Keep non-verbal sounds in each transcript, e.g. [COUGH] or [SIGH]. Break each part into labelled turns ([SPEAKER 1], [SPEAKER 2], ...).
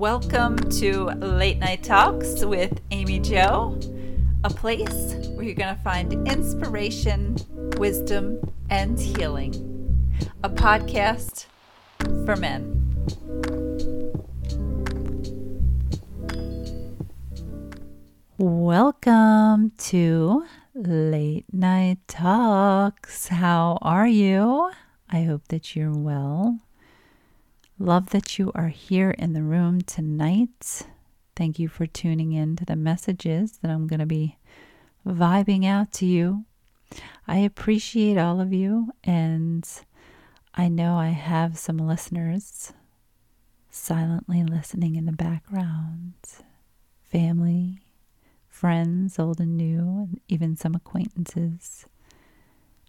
[SPEAKER 1] Welcome to Late Night Talks with Amy Jo, a place where you're going to find inspiration, wisdom, and healing. A podcast for men. Welcome to Late Night Talks. How are you? I hope that you're well. Love that you are here in the room tonight. Thank you for tuning in to the messages that I'm going to be vibing out to you. I appreciate all of you, and I know I have some listeners silently listening in the background family, friends, old and new, and even some acquaintances.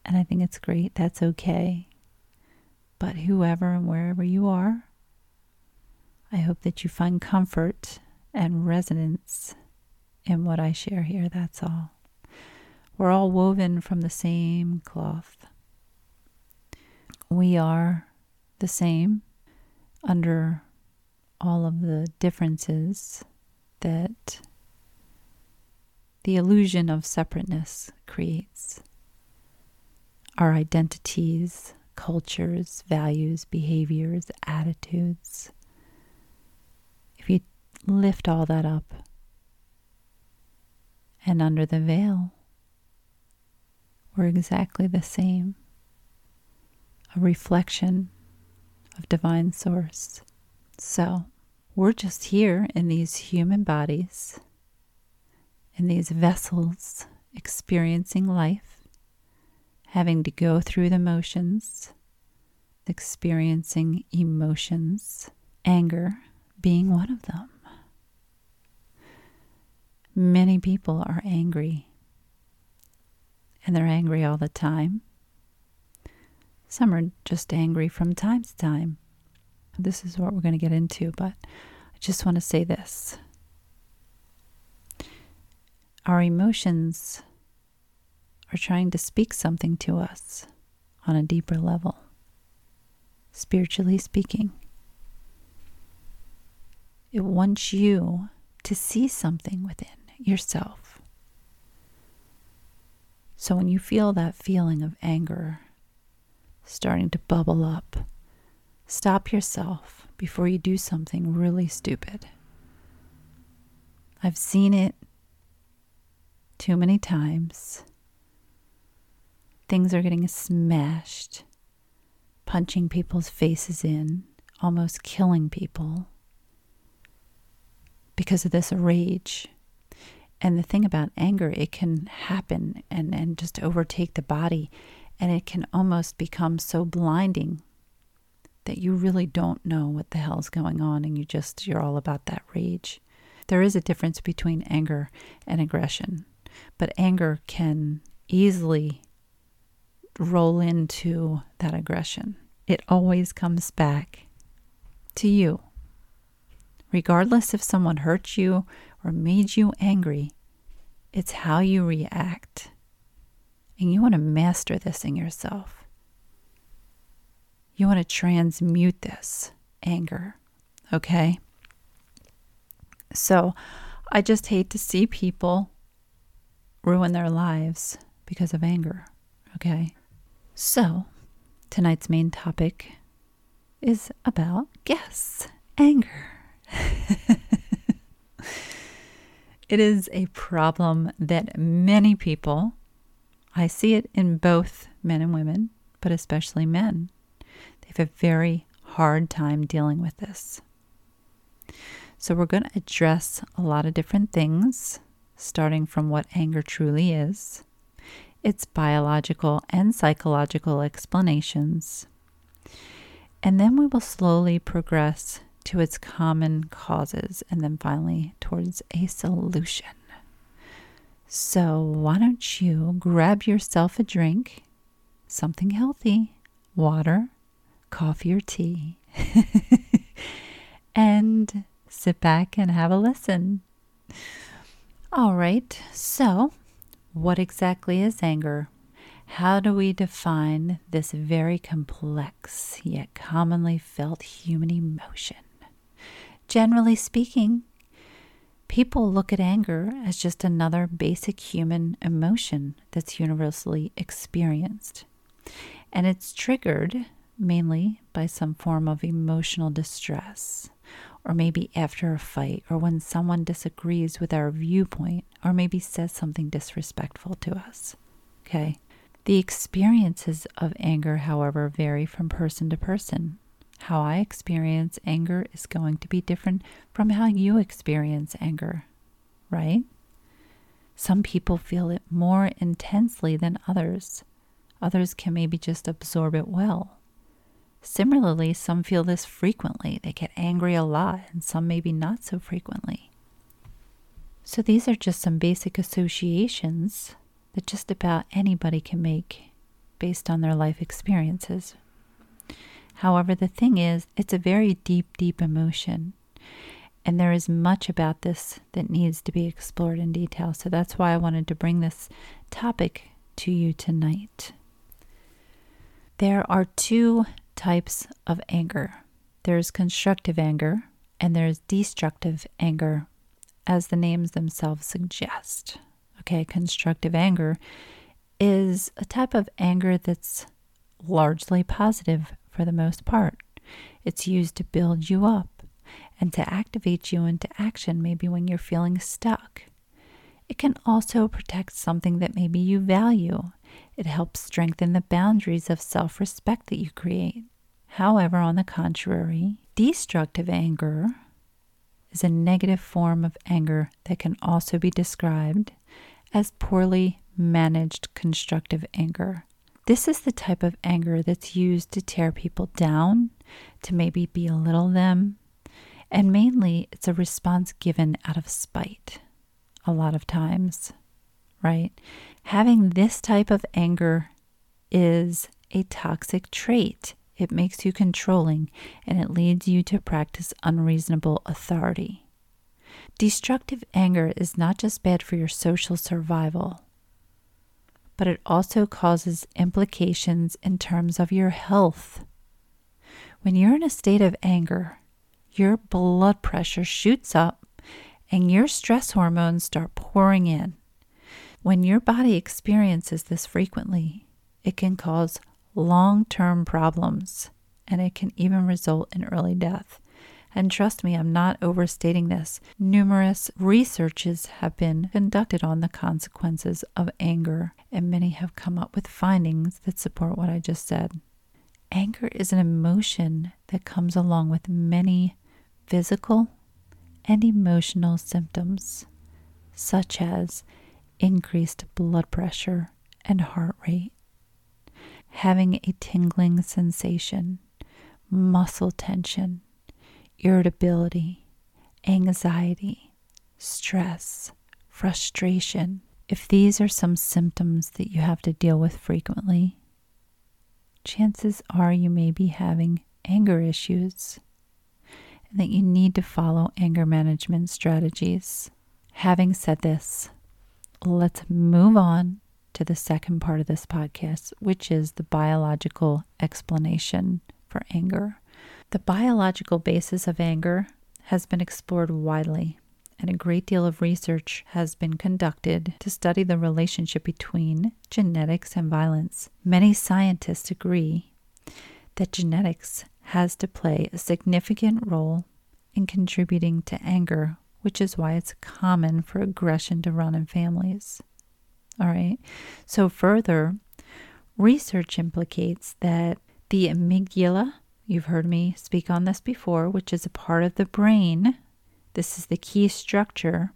[SPEAKER 1] And I think it's great. That's okay. But whoever and wherever you are, I hope that you find comfort and resonance in what I share here. That's all. We're all woven from the same cloth. We are the same under all of the differences that the illusion of separateness creates. Our identities cultures, values, behaviors, attitudes. If you lift all that up and under the veil, we're exactly the same a reflection of divine source. So, we're just here in these human bodies, in these vessels, experiencing life having to go through the motions, experiencing emotions, anger being one of them. Many people are angry, and they're angry all the time. Some are just angry from time to time. This is what we're going to get into, but I just want to say this. Our emotions are trying to speak something to us on a deeper level, spiritually speaking. It wants you to see something within yourself. So when you feel that feeling of anger starting to bubble up, stop yourself before you do something really stupid. I've seen it too many times things are getting smashed, punching people's faces in, almost killing people because of this rage. And the thing about anger, it can happen and, and just overtake the body, and it can almost become so blinding that you really don't know what the hell's going on and you just you're all about that rage. There is a difference between anger and aggression, but anger can easily roll into that aggression. It always comes back to you. Regardless if someone hurt you or made you angry, it's how you react. And you want to master this in yourself. You want to transmute this anger, okay? So I just hate to see people ruin their lives because of anger, okay? So, tonight's main topic is about guess anger. [LAUGHS] it is a problem that many people, I see it in both men and women, but especially men, they have a very hard time dealing with this. So, we're going to address a lot of different things, starting from what anger truly is its biological and psychological explanations. And then we will slowly progress to its common causes and then finally towards a solution. So, why don't you grab yourself a drink, something healthy, water, coffee, or tea, [LAUGHS] and sit back and have a listen. All right, so what exactly is anger? How do we define this very complex yet commonly felt human emotion? generally speaking, people look at anger as just another basic human emotion that's universally experienced. And it's triggered mainly by some form of emotional distress, or maybe after a fight, or when someone disagrees with our viewpoint, or maybe says something disrespectful to us. Okay. The experiences of anger, however, vary from person to person. How I experience anger is going to be different from how you experience anger, right? Some people feel it more intensely than others. Others can maybe just absorb it well. Similarly, some feel this frequently. They get angry a lot, and some maybe not so frequently. So, these are just some basic associations that just about anybody can make based on their life experiences. However, the thing is, it's a very deep, deep emotion. And there is much about this that needs to be explored in detail. So that's why I wanted to bring this topic to you tonight. There are two types of anger there's constructive anger and there's destructive anger, as the names themselves suggest. Okay, constructive anger is a type of anger that's largely positive for the most part. It's used to build you up and to activate you into action, maybe when you're feeling stuck. It can also protect something that maybe you value. It helps strengthen the boundaries of self respect that you create. However, on the contrary, destructive anger is a negative form of anger that can also be described as poorly managed constructive anger. This is the type of anger that's used to tear people down, to maybe belittle them, and mainly it's a response given out of spite a lot of times, right? Having this type of anger is a toxic trait. It makes you controlling and it leads you to practice unreasonable authority. Destructive anger is not just bad for your social survival, but it also causes implications in terms of your health. When you're in a state of anger, your blood pressure shoots up and your stress hormones start pouring in. When your body experiences this frequently, it can cause long term problems and it can even result in early death. And trust me, I'm not overstating this. Numerous researches have been conducted on the consequences of anger, and many have come up with findings that support what I just said. Anger is an emotion that comes along with many physical and emotional symptoms, such as increased blood pressure and heart rate, having a tingling sensation, muscle tension, irritability, anxiety, stress, frustration. If these are some symptoms that you have to deal with frequently, chances are you may be having anger issues and that you need to follow anger management strategies. Having said this, let's move on to the second part of this podcast, which is the biological explanation for anger. The biological basis of anger has been explored widely, and a great deal of research has been conducted to study the relationship between genetics and violence. Many scientists agree that genetics has to play a significant role in contributing to anger, which is why it's common for aggression to run in families. All right. So, further, research implicates that the amygdala You've heard me speak on this before, which is a part of the brain. This is the key structure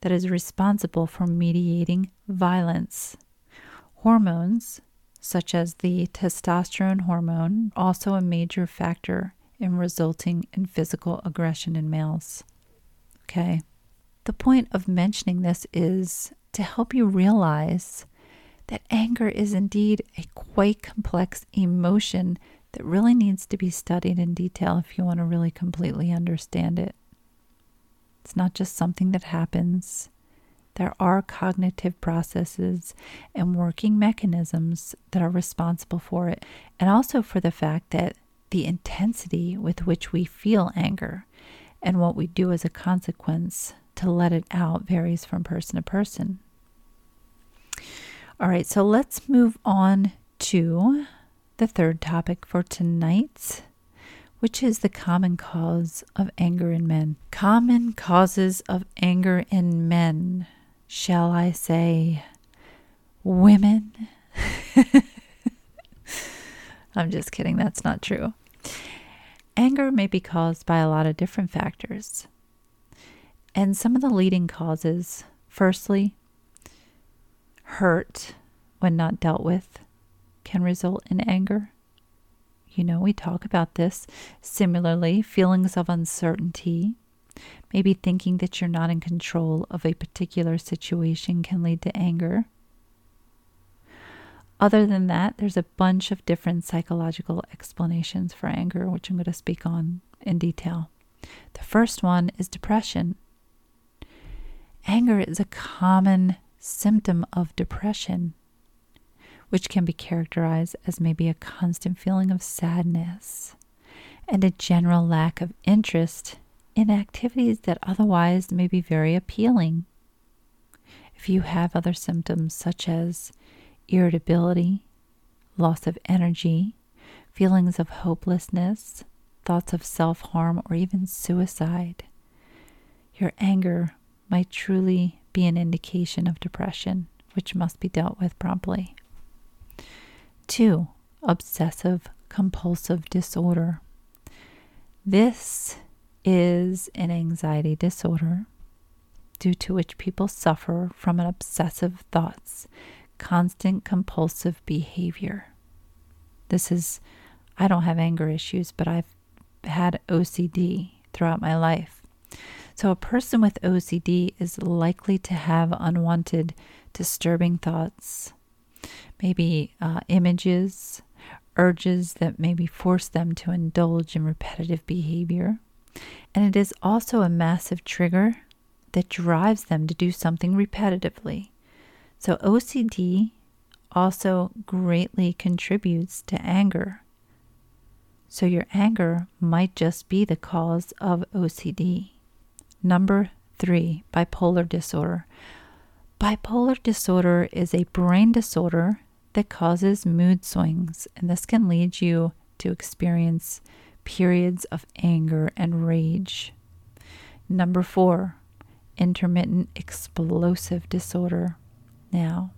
[SPEAKER 1] that is responsible for mediating violence. Hormones, such as the testosterone hormone, also a major factor in resulting in physical aggression in males. Okay. The point of mentioning this is to help you realize that anger is indeed a quite complex emotion that really needs to be studied in detail if you want to really completely understand it. It's not just something that happens. There are cognitive processes and working mechanisms that are responsible for it, and also for the fact that the intensity with which we feel anger and what we do as a consequence to let it out varies from person to person. All right, so let's move on to the third topic for tonight, which is the common cause of anger in men. Common causes of anger in men. Shall I say women? [LAUGHS] I'm just kidding, that's not true. Anger may be caused by a lot of different factors. And some of the leading causes firstly, hurt when not dealt with can result in anger. You know, we talk about this. Similarly, feelings of uncertainty, maybe thinking that you're not in control of a particular situation can lead to anger. Other than that, there's a bunch of different psychological explanations for anger, which I'm going to speak on in detail. The first one is depression. Anger is a common symptom of depression, which can be characterized as maybe a constant feeling of sadness and a general lack of interest in activities that otherwise may be very appealing. If you have other symptoms such as irritability, loss of energy, feelings of hopelessness, thoughts of self harm, or even suicide. Your anger might truly be an indication of depression, which must be dealt with promptly. Two, obsessive compulsive disorder. This is an anxiety disorder due to which people suffer from an obsessive thoughts constant compulsive behavior. This is, I don't have anger issues, but I've had OCD throughout my life. So, a person with OCD is likely to have unwanted, disturbing thoughts, maybe uh, images, urges that maybe force them to indulge in repetitive behavior. And it is also a massive trigger that drives them to do something repetitively. So, OCD also greatly contributes to anger. So, your anger might just be the cause of OCD. Number three, bipolar disorder. Bipolar disorder is a brain disorder that causes mood swings, and this can lead you to experience periods of anger and rage. Number four, intermittent explosive disorder. Now,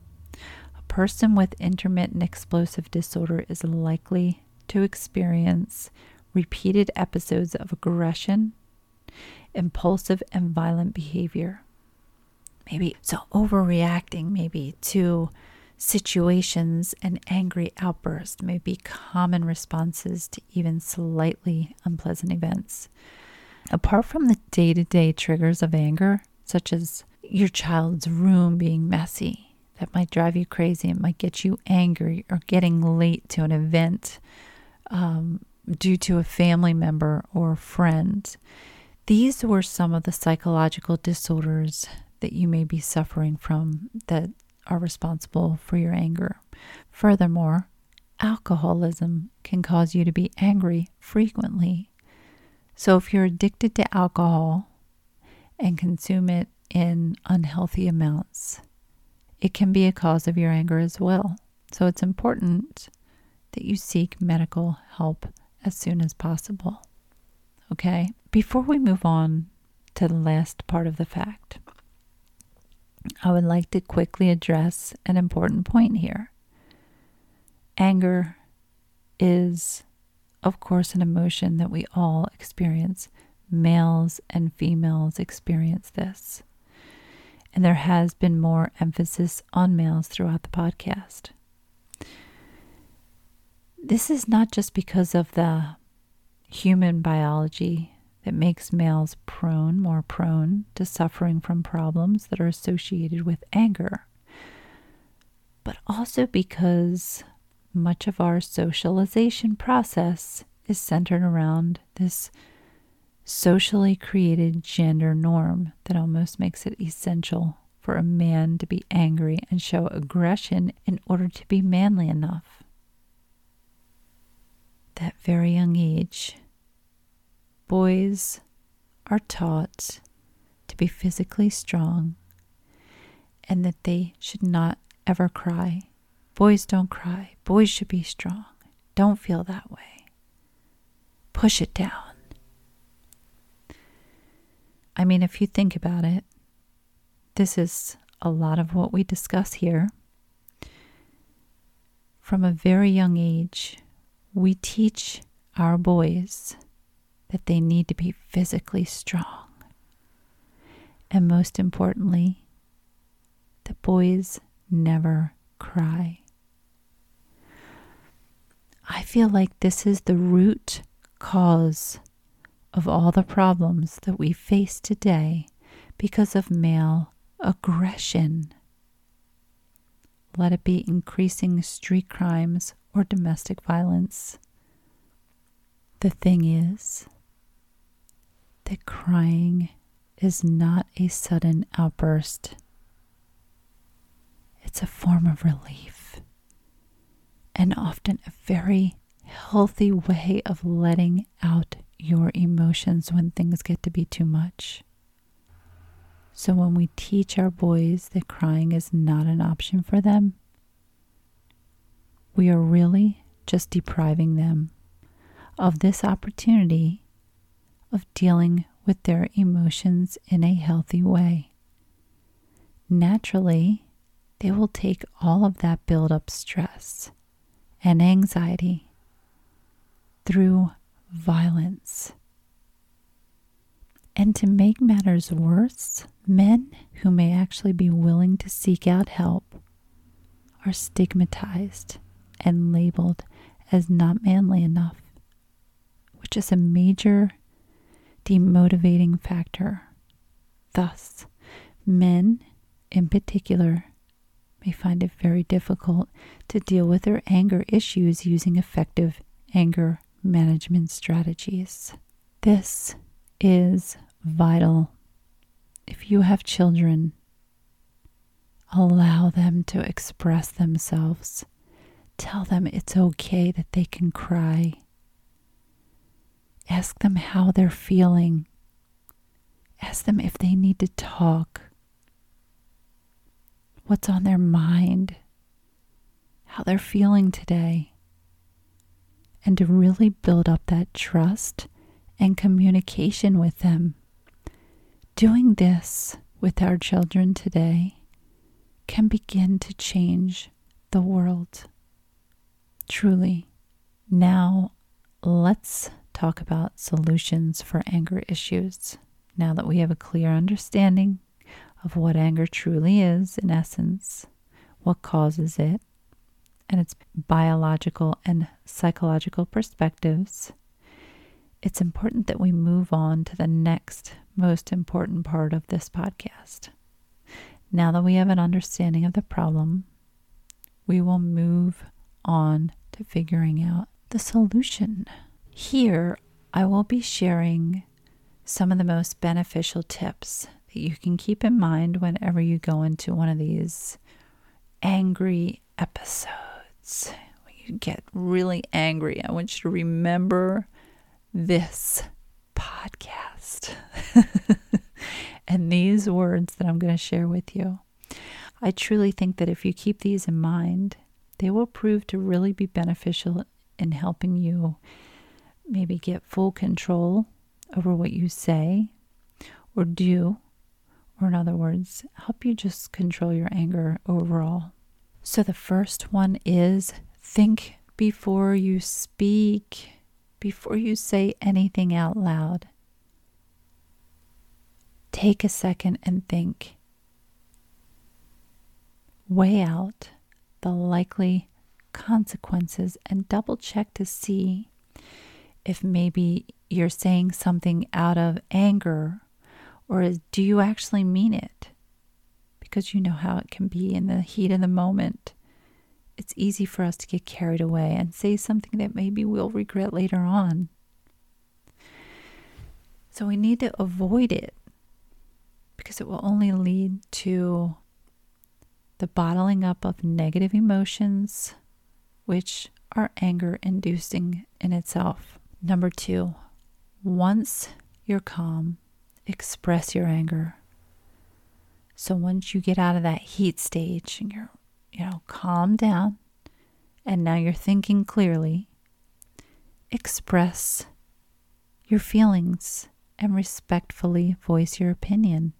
[SPEAKER 1] a person with intermittent explosive disorder is likely to experience repeated episodes of aggression, impulsive, and violent behavior. Maybe so overreacting, maybe to situations and angry outbursts may be common responses to even slightly unpleasant events. Apart from the day to day triggers of anger, such as your child's room being messy. That might drive you crazy. It might get you angry or getting late to an event um, due to a family member or friend. These were some of the psychological disorders that you may be suffering from that are responsible for your anger. Furthermore, alcoholism can cause you to be angry frequently. So, if you're addicted to alcohol and consume it in unhealthy amounts, it can be a cause of your anger as well. So it's important that you seek medical help as soon as possible. Okay, before we move on to the last part of the fact, I would like to quickly address an important point here. Anger is, of course, an emotion that we all experience. Males and females experience this and there has been more emphasis on males throughout the podcast. This is not just because of the human biology that makes males prone, more prone to suffering from problems that are associated with anger, but also because much of our socialization process is centered around this socially created gender norm that almost makes it essential for a man to be angry and show aggression in order to be manly enough. That very young age, boys are taught to be physically strong and that they should not ever cry. Boys don't cry. Boys should be strong. Don't feel that way. Push it down. I mean, if you think about it, this is a lot of what we discuss here. From a very young age, we teach our boys that they need to be physically strong. And most importantly, that boys never cry. I feel like this is the root cause of all the problems that we face today because of male aggression. Let it be increasing street crimes or domestic violence. The thing is that crying is not a sudden outburst, it's a form of relief and often a very healthy way of letting out your emotions when things get to be too much. So, when we teach our boys that crying is not an option for them, we are really just depriving them of this opportunity of dealing with their emotions in a healthy way. Naturally, they will take all of that build up stress and anxiety through violence. And to make matters worse, men who may actually be willing to seek out help are stigmatized and labeled as not manly enough which is a major demotivating factor. Thus, men in particular may find it very difficult to deal with their anger issues using effective anger management strategies. This is vital. If you have children, allow them to express themselves. Tell them it's okay that they can cry. Ask them how they're feeling. Ask them if they need to talk. What's on their mind. How they're feeling today. And to really build up that trust and communication with them. Doing this with our children today can begin to change the world. Truly. Now, let's talk about solutions for anger issues. Now that we have a clear understanding of what anger truly is, in essence, what causes it, and its biological and psychological perspectives, it's important that we move on to the next most important part of this podcast. Now that we have an understanding of the problem, we will move on to figuring out the solution. Here, I will be sharing some of the most beneficial tips that you can keep in mind whenever you go into one of these angry episodes. When you get really angry, I want you to remember this podcast [LAUGHS] and these words that I'm going to share with you. I truly think that if you keep these in mind, they will prove to really be beneficial in helping you maybe get full control over what you say or do, or in other words, help you just control your anger overall. So the first one is think before you speak, before you say anything out loud. Take a second and think. Weigh out the likely consequences and double check to see if maybe you're saying something out of anger or do you actually mean it? Because you know how it can be in the heat of the moment. It's easy for us to get carried away and say something that maybe we'll regret later on. So we need to avoid it because it will only lead to the bottling up of negative emotions, which are anger inducing in itself. Number two, once you're calm express your anger. So once you get out of that heat stage and you're, you know, calm down and now you're thinking clearly, express your feelings and respectfully voice your opinion.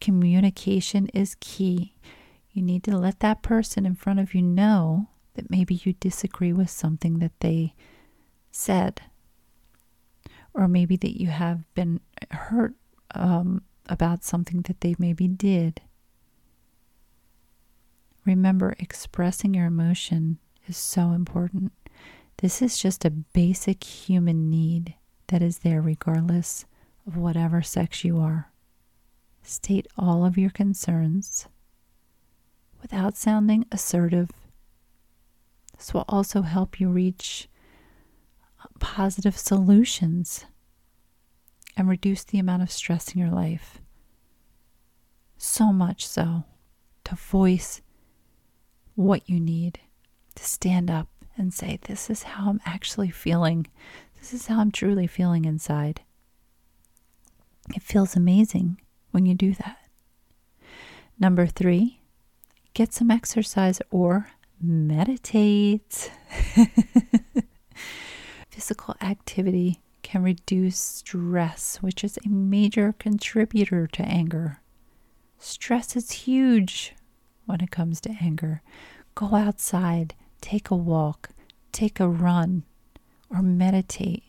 [SPEAKER 1] Communication is key. You need to let that person in front of you know that maybe you disagree with something that they said, or maybe that you have been hurt um, about something that they maybe did. Remember, expressing your emotion is so important. This is just a basic human need that is there regardless of whatever sex you are. State all of your concerns without sounding assertive. This will also help you reach positive solutions and reduce the amount of stress in your life. So much so to voice what you need, to stand up and say, This is how I'm actually feeling. This is how I'm truly feeling inside. It feels amazing when you do that. Number three, get some exercise or meditate. [LAUGHS] Physical activity can reduce stress, which is a major contributor to anger. Stress is huge when it comes to anger. Go outside, take a walk, take a run, or meditate,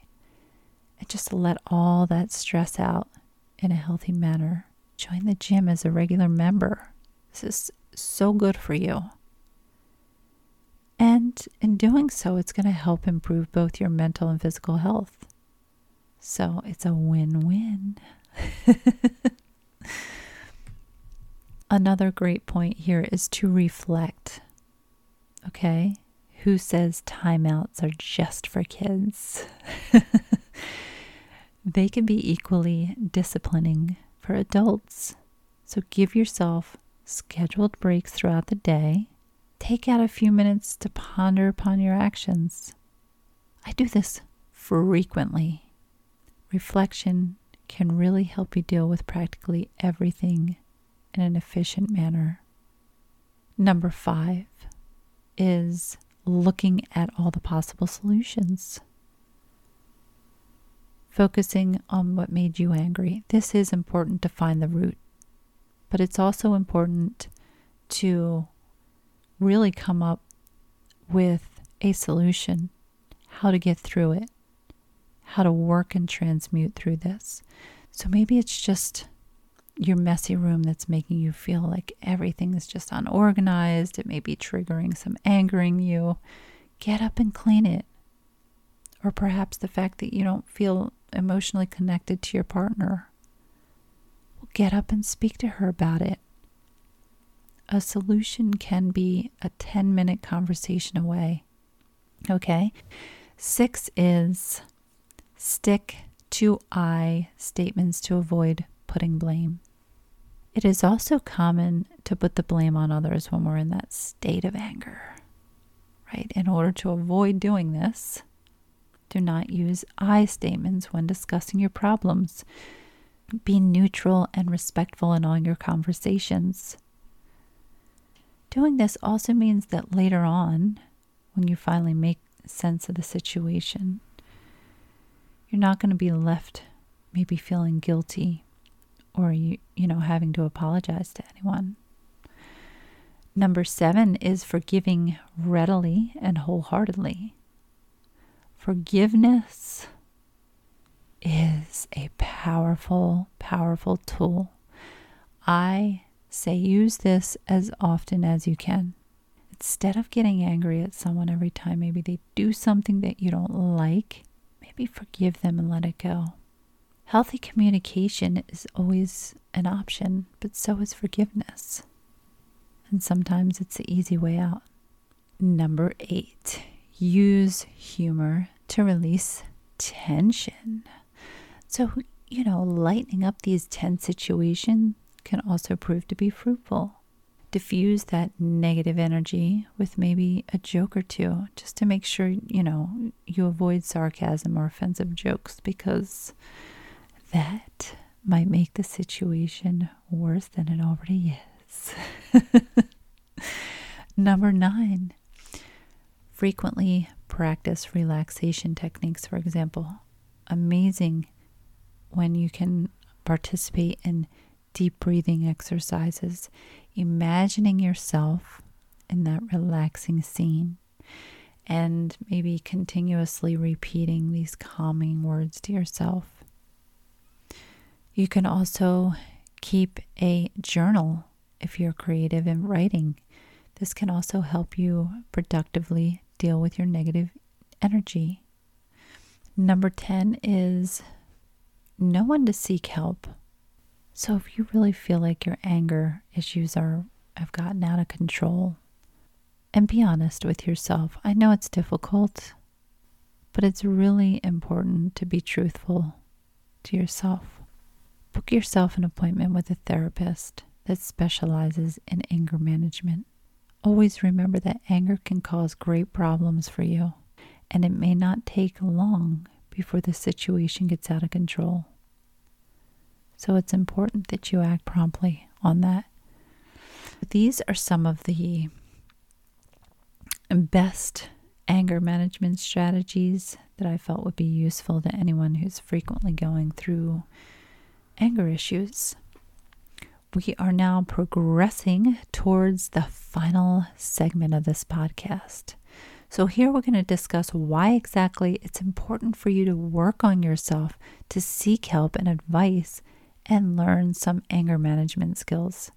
[SPEAKER 1] and just let all that stress out in a healthy manner. Join the gym as a regular member. This is so good for you. And in doing so, it's going to help improve both your mental and physical health. So it's a win win. [LAUGHS] Another great point here is to reflect. Okay? Who says timeouts are just for kids? [LAUGHS] they can be equally disciplining for adults. So give yourself scheduled breaks throughout the day. Take out a few minutes to ponder upon your actions. I do this frequently. Reflection can really help you deal with practically everything in an efficient manner. Number five is looking at all the possible solutions. Focusing on what made you angry. This is important to find the root, but it's also important to really come up with a solution, how to get through it how to work and transmute through this. So maybe it's just your messy room that's making you feel like everything is just unorganized. It may be triggering some anger in you. Get up and clean it. Or perhaps the fact that you don't feel emotionally connected to your partner. Get up and speak to her about it. A solution can be a 10 minute conversation away. Okay? Six is Stick to I statements to avoid putting blame. It is also common to put the blame on others when we're in that state of anger, right? In order to avoid doing this, do not use I statements when discussing your problems. Be neutral and respectful in all your conversations. Doing this also means that later on, when you finally make sense of the situation, you're not going to be left maybe feeling guilty or you you know having to apologize to anyone. Number 7 is forgiving readily and wholeheartedly. Forgiveness is a powerful powerful tool. I say use this as often as you can. Instead of getting angry at someone every time maybe they do something that you don't like, maybe forgive them and let it go. Healthy communication is always an option, but so is forgiveness. And sometimes it's the easy way out. Number eight, use humor to release tension. So, you know, lightening up these tense situations can also prove to be fruitful diffuse that negative energy with maybe a joke or two just to make sure, you know, you avoid sarcasm or offensive jokes because that might make the situation worse than it already is. [LAUGHS] Number nine, frequently practice relaxation techniques, for example. Amazing when you can participate in deep breathing exercises, imagining yourself in that relaxing scene, and maybe continuously repeating these calming words to yourself. You can also keep a journal if you're creative in writing. This can also help you productively deal with your negative energy. Number 10 is no one to seek help. So if you really feel like your anger issues are have gotten out of control, and be honest with yourself. I know it's difficult, but it's really important to be truthful to yourself. Book yourself an appointment with a therapist that specializes in anger management. Always remember that anger can cause great problems for you, and it may not take long before the situation gets out of control. So it's important that you act promptly on that. These are some of the best anger management strategies that I felt would be useful to anyone who's frequently going through anger issues. We are now progressing towards the final segment of this podcast. So, here we're going to discuss why exactly it's important for you to work on yourself to seek help and advice and learn some anger management skills.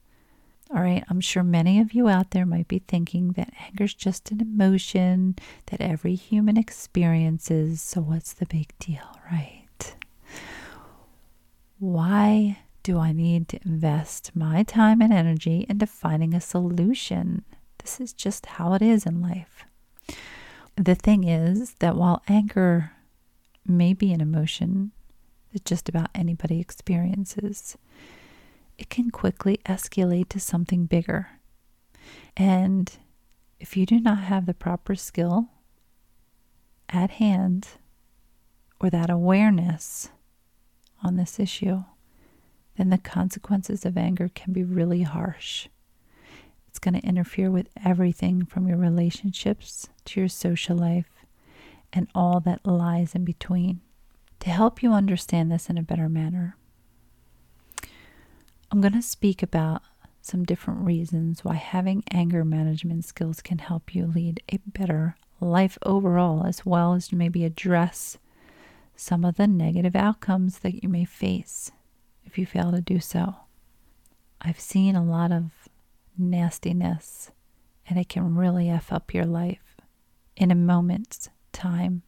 [SPEAKER 1] All right, I'm sure many of you out there might be thinking that anger is just an emotion that every human experiences, so what's the big deal, right? Why do I need to invest my time and energy into finding a solution? This is just how it is in life. The thing is that while anger may be an emotion, that just about anybody experiences, it can quickly escalate to something bigger. And if you do not have the proper skill at hand or that awareness on this issue, then the consequences of anger can be really harsh. It's going to interfere with everything from your relationships to your social life and all that lies in between. To help you understand this in a better manner, I'm going to speak about some different reasons why having anger management skills can help you lead a better life overall, as well as maybe address some of the negative outcomes that you may face if you fail to do so. I've seen a lot of nastiness, and it can really F up your life in a moment's time.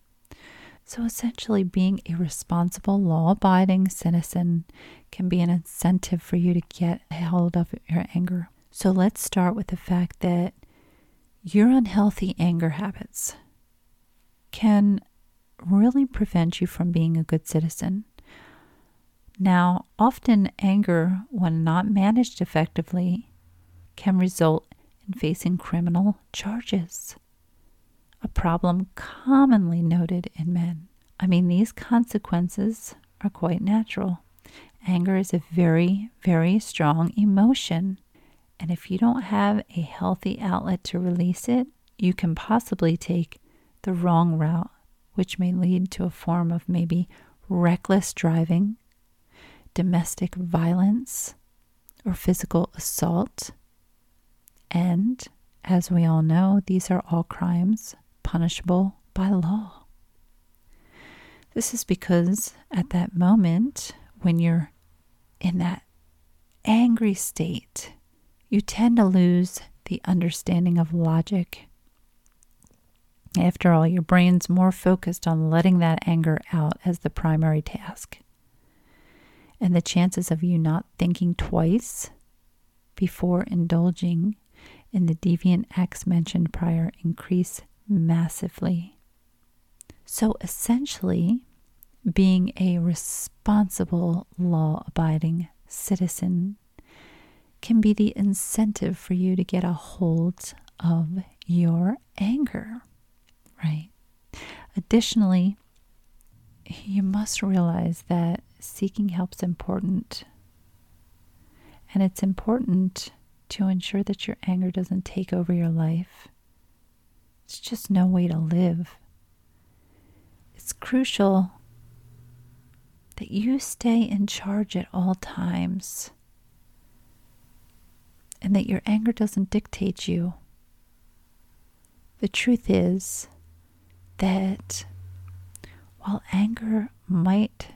[SPEAKER 1] So essentially, being a responsible, law abiding citizen can be an incentive for you to get a hold of your anger. So let's start with the fact that your unhealthy anger habits can really prevent you from being a good citizen. Now, often anger, when not managed effectively, can result in facing criminal charges a problem commonly noted in men. I mean, these consequences are quite natural. Anger is a very, very strong emotion. And if you don't have a healthy outlet to release it, you can possibly take the wrong route, which may lead to a form of maybe reckless driving, domestic violence, or physical assault. And as we all know, these are all crimes punishable by law. This is because at that moment, when you're in that angry state, you tend to lose the understanding of logic. After all, your brain's more focused on letting that anger out as the primary task. And the chances of you not thinking twice before indulging in the deviant acts mentioned prior increase massively. So essentially, being a responsible, law abiding citizen can be the incentive for you to get a hold of your anger, right? Additionally, you must realize that seeking help's important. And it's important to ensure that your anger doesn't take over your life. It's just no way to live. It's crucial that you stay in charge at all times and that your anger doesn't dictate you. The truth is that while anger might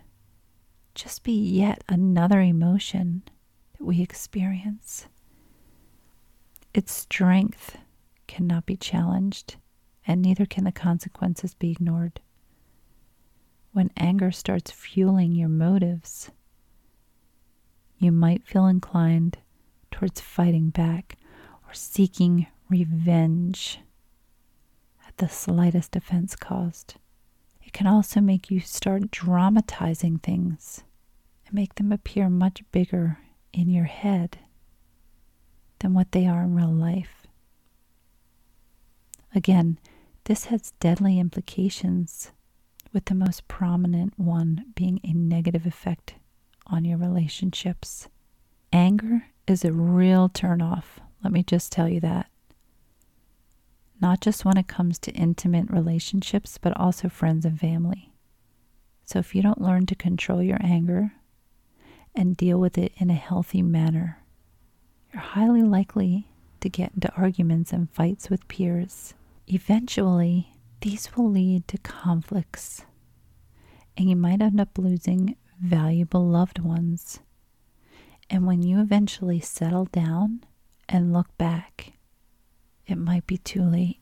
[SPEAKER 1] just be yet another emotion that we experience, its strength cannot be challenged, and neither can the consequences be ignored. When anger starts fueling your motives, you might feel inclined towards fighting back or seeking revenge at the slightest offense caused. It can also make you start dramatizing things and make them appear much bigger in your head than what they are in real life. Again, this has deadly implications, with the most prominent one being a negative effect on your relationships. Anger is a real turnoff, let me just tell you that. Not just when it comes to intimate relationships, but also friends and family. So if you don't learn to control your anger and deal with it in a healthy manner, you're highly likely to get into arguments and fights with peers. Eventually, these will lead to conflicts, and you might end up losing valuable loved ones. And when you eventually settle down and look back, it might be too late.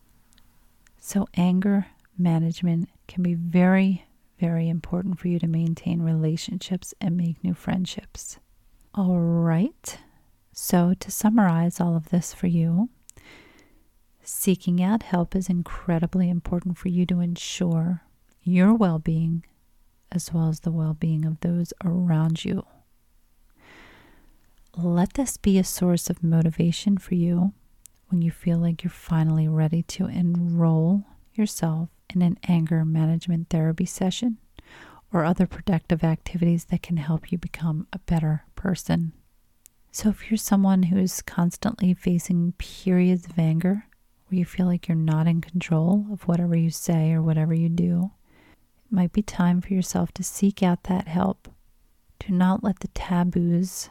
[SPEAKER 1] So, anger management can be very, very important for you to maintain relationships and make new friendships. All right. So, to summarize all of this for you, seeking out help is incredibly important for you to ensure your well being as well as the well being of those around you. Let this be a source of motivation for you when you feel like you're finally ready to enroll yourself in an anger management therapy session or other productive activities that can help you become a better person. So, if you're someone who is constantly facing periods of anger where you feel like you're not in control of whatever you say or whatever you do, it might be time for yourself to seek out that help. Do not let the taboos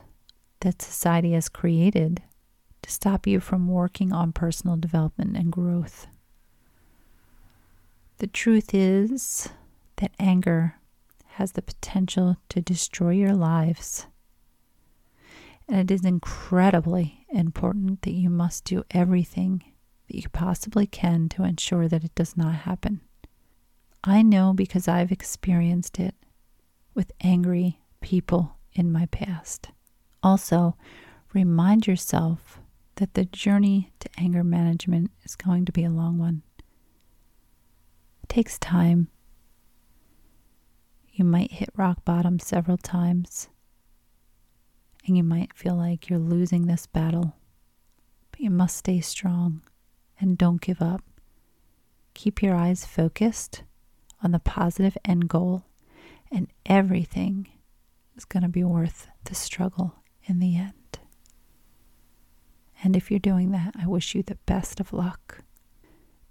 [SPEAKER 1] that society has created to stop you from working on personal development and growth. The truth is that anger has the potential to destroy your lives and it is incredibly important that you must do everything that you possibly can to ensure that it does not happen. I know because I've experienced it with angry people in my past. Also, remind yourself that the journey to anger management is going to be a long one. It takes time. You might hit rock bottom several times and you might feel like you're losing this battle. But you must stay strong and don't give up. Keep your eyes focused on the positive end goal, and everything is going to be worth the struggle in the end. And if you're doing that, I wish you the best of luck.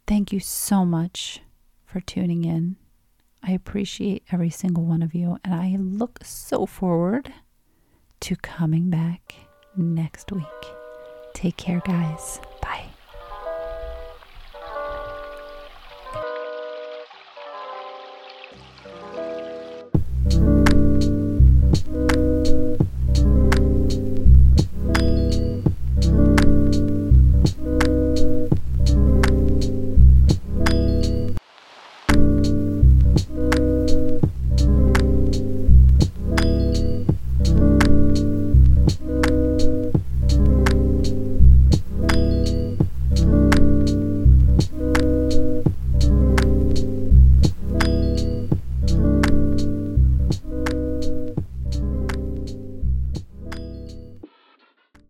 [SPEAKER 1] Thank you so much for tuning in. I appreciate every single one of you, and I look so forward to coming back next week. Take care, guys.